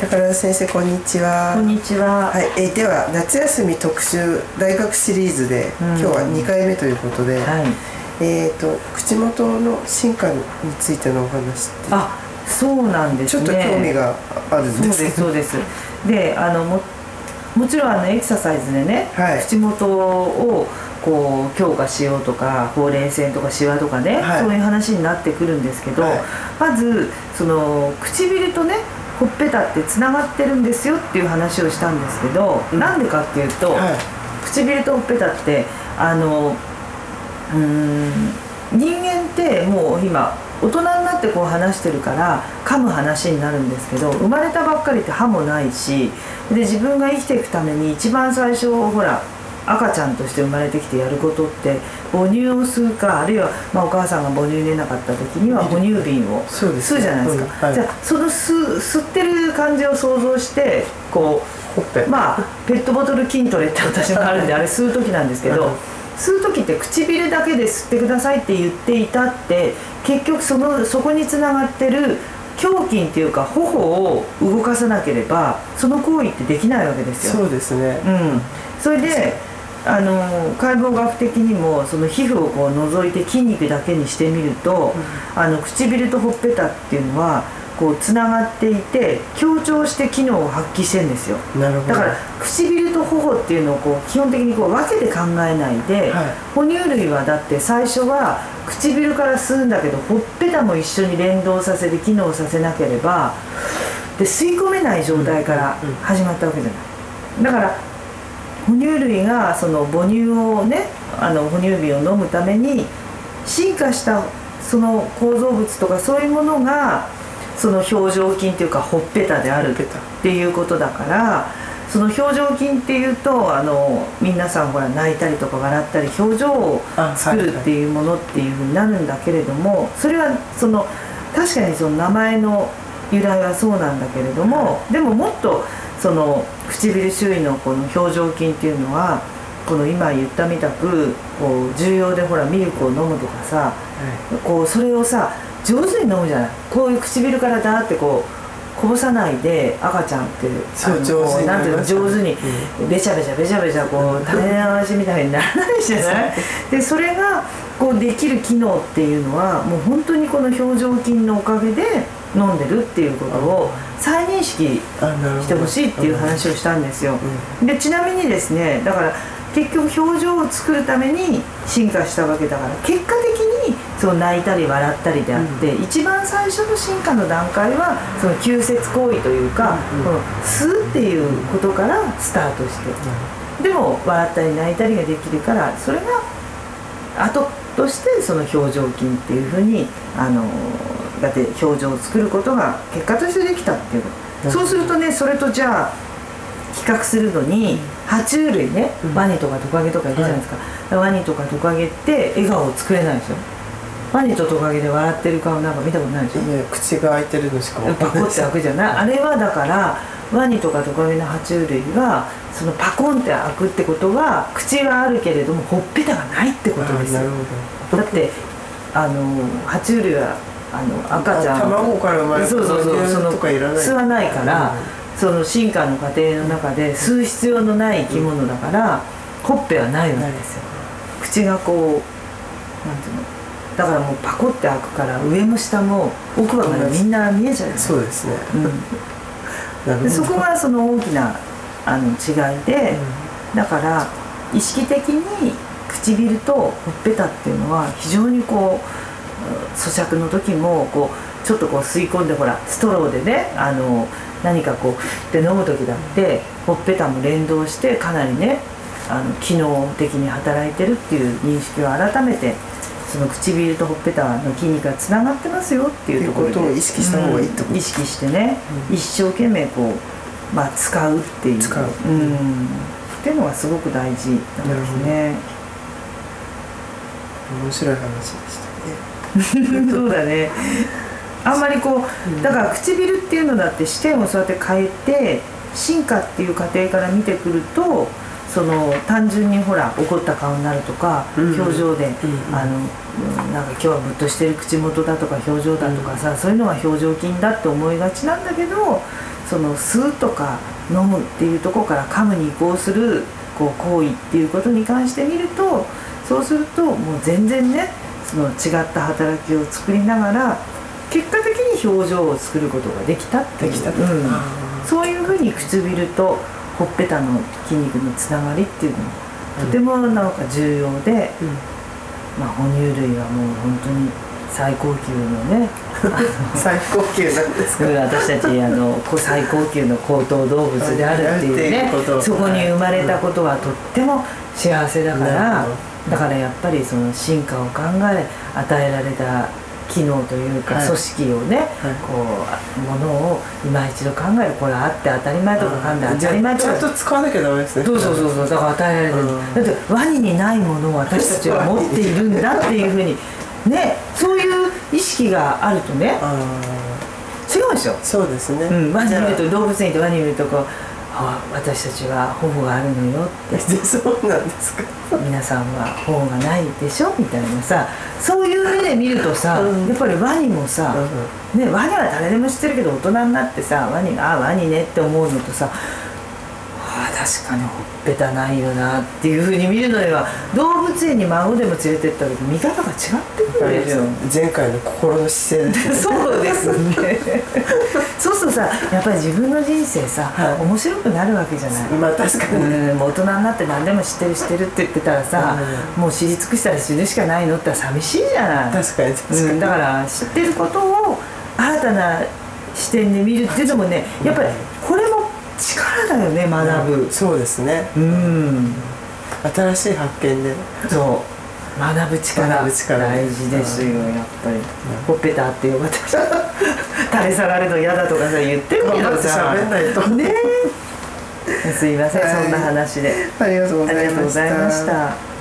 高田先生こんにちはこんにちは。はい、えーでは夏休み特集大学シリーズで、うん今日は2回目ということで、はい。えっ、と口元の進化についてのお話ってあ、そうなんですね。ちょっと興味があるんそうですですけどそうです。で、あのももちろんあのエクササイズでね、はい口元をこう強化しようとか、ほうれい線とかシワとかね、はいそういう話になってくるんですけど、はいまずその唇とね。ほっぺたってつながってるんですよっていう話をしたんですけど、うん。なんでかっていうと、はい。唇とほっぺたってあのうーん人間ってもう今大人になってこう話してるから噛む話になるんですけど生まれたばっかりって歯もないしで自分が生きていくために一番最初ほら赤ちゃんとして生まれてきてやることって母乳を吸うかあるいは、まあ、お母さんが母乳入れなかった時には母乳瓶を吸うじゃないですか、うんはい。じゃあその吸吸ってる感じを想像してこうまあペットボトル筋トレって私もあるんで あれ吸う時なんですけどうん吸う時って唇だけで吸ってくださいって言っていたって結局そのそこにつながってる胸筋っていうか頬を動かさなければその行為ってできないわけですよ。そうですね、うん、それであの解剖学的にもその皮膚をこう除いて筋肉だけにしてみると、あの唇とほっぺたっていうのはこうつながっていて強調して機能を発揮してるんですよ。なるほど。だから唇と頬っていうのをこう基本的にこう分けて考えないで、はい。哺乳類はだって最初は唇から吸うんだけどほっぺたも一緒に連動させて機能させなければで吸い込めない状態からうんうん。始まったわけじゃない。だから哺乳類がその母乳をねあの哺乳瓶を飲むために進化したその構造物とかそういうものがその表情筋っていうかほっぺたであるっていうことだからその表情筋っていうとあの皆さんほら泣いたりとか笑ったり表情をあ作るっていうものっていうふうになるんだけれどもそれはその確かにその名前の由来はそうなんだけれどもでももっとその唇周囲のこの表情筋っていうのはこの今言ったみたくこう重要でほらミルクを飲むとかさこうそれをさ上手に飲むじゃない。こういう唇からダーってこうこぼさないで赤ちゃんって上手になんていうの上手にべちゃべちゃべちゃべちゃこう垂れ流しみたいにならないじゃない？でそれがこうできる機能っていうのはもう本当にこの表情筋のおかげで飲んでるっていうことを再認識してほしいっていう話をしたんですよ。でちなみにですねだから結局表情を作るために進化したわけだから結果的にそう泣いたり笑ったりであって、一番最初の進化の段階はその吸節行為というか、うん吸うっていうことからスタートして、でも笑ったり泣いたりができるからそれが後としてその表情筋っていうふうにあのだって表情を作ることが結果としてできたっていうことそうするとねそれとじゃあ比較するのに爬虫類ね、うん。ワニとかトカゲとかいるじゃないですか、ワニとかトカゲって笑顔を作れないでしょワニとトカゲで笑ってる顔なんか見たことないでしょ？ね口が開いてるのしかパコって開くじゃない？あれはだからワニとかトカゲの爬虫類はそのパコンって開くってことは口はあるけれどもほっぺたがないってことですよ。なるほど。だってあの爬虫類はあの赤ちゃん。あ卵から生まれたそうそうそう牛そのとかいらない吸わないから、その進化の過程の中で吸う必要のない生き物だから、ほっぺはないわけですよ。口がこうなんていうの？だからもうパコって開くから上も下も奥歯までみんな見えちゃうそうですね。うん。そこがその大きなあの違いで、だから意識的に唇とほっぺたっていうのは非常にこう咀嚼の時もこうちょっとこう吸い込んでほらストローでねあの何かこうふって飲む時だってほっぺたも連動してかなりねあの機能的に働いてるっていう認識を改めてその唇とほっぺたの筋肉がつながってますよっていうところでことを意識した方がいいってこと。うん意識してね、一生懸命こう、まあ、使うっていう。使う。うん、っていうのがすごく大事なんですね。面白い話でしたね そうだね。あんまりこうだから唇っていうのだって視点をそうやって変えて進化っていう過程から見てくるとその単純にほら怒った顔になるとか、うん。表情で、うん。あのうんなんか今日はムッとしてる口元だとか表情だとかさ、そういうのが表情筋だって思いがちなんだけどその吸うとか飲むっていうところから噛むに移行するこう行為っていうことに関して見るとそうするともう全然ねその違った働きを作りながら結果的に表情を作ることができたっていう。できたと。うん。あそういうふうに唇とほっぺたの筋肉のつながりっていうのもとてもなんか重要で、うん。まあ、哺乳類はもう本当に最高級のね 最高級なんですか？私たちあの最高級の高等動物であるっていうねそこに生まれたことはとっても幸せだかならだからやっぱりその進化を考え与えられた機能というかはい。組織をね、はい。こうものを今一度考えるこれあって当たり前とか考えて当たり前とかあちゃんと使わなきゃダメですね。そうそうそうそうだから与えられてる、うん。だってワニにないものを私たちは持っているんだっていうふうにねそういう意識があるとねあ違うんですよ。あそうですね、うん、ワニ見ると動物園行ってワニ見るとこうあ私たちは頬があるのよって。で そうなんですか。皆さんは頬がないでしょみたいなさそういう目で見るとさ、うん。やっぱりワニもさ、ね、ワニは誰でも知ってるけど大人になってさワニがあワニねって思うのとさあ確かにほっぺたないよなっていうふうに見るのでは動物園に孫でも連れてった時見方が違ってくるんです。よ。前回の心の姿勢 そうですねそうするとさやっぱり自分の人生さ、はい。面白くなるわけじゃない。まあ確かに、うんもう大人になって何でも知ってる知ってるって言ってたらさ、もう知り尽くしたら死ぬしかないのって寂しいじゃない。確かに確かに、うん、だから知ってることを新たな視点で見るっていうのもねやっぱりこれも力だよね学ぶそうですねうん。新しい発見でそう学ぶ力大事ですよやっぱり。ほっぺたってよかった。垂れ下がるの嫌だとかさ言ってるけどさ。喋んないと。ねすいません、はい。そんな話で。ありがとうございました